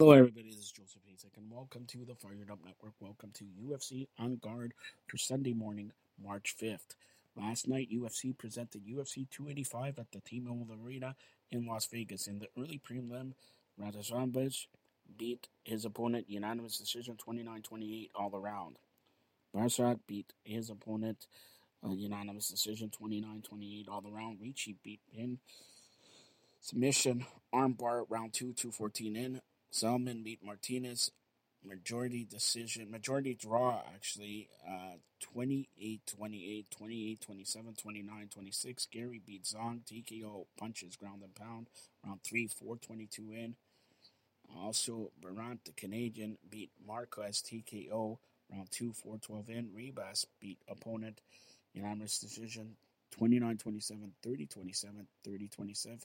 Hello, everybody. This is Joseph Hasek, and welcome to the Fired Up Network. Welcome to UFC On Guard for Sunday morning, March 5th. Last night, UFC presented UFC 285 at the T-Mobile Arena in Las Vegas. In the early prelim, Radoslavich beat his opponent unanimous decision 29-28 all around. Barsat beat his opponent uh, unanimous decision 29-28 all around. Ricci beat him submission armbar round 2 214 in Selman beat Martinez. Majority decision, majority draw actually, uh, 28 28, 28 27, 29 26. Garry beat Zong. TKO punches ground and pound. Round 3, 422 in. Also, Barant, the Canadian, beat Marquez TKO. Round 2, 412 in. Rebus beat opponent. Unanimous decision 29 27, 30 27, 30 27.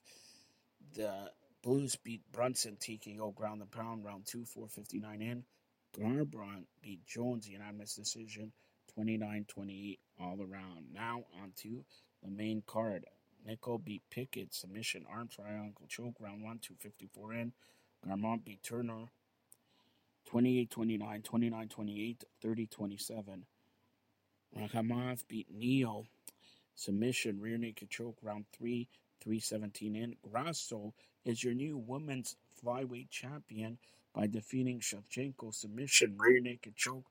The Blues beat Brunson TKO ground and pound round two, 459 in. Garbrandt beat Jones unanimous decision 29 28 all around. Now on to the main card. Nico beat Pickett submission arm triangle choke round one, 254 in. Garmont beat Turner 28 29, 29 28, 30 27. Rakhimov beat Neal submission rear naked choke round three, 317 in. Grasso is your new women's flyweight champion by defeating Shevchenko. Submission rear naked choke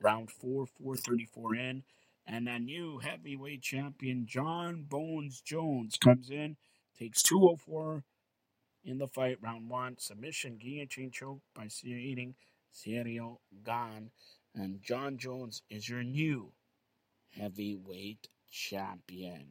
round 4 434 in. And a new heavyweight champion Jon Bones Jones comes in takes 204 in the fight round 1 submission guillotine choke by Ciryl Ciryl Gane and Jon Jones is your new heavyweight champion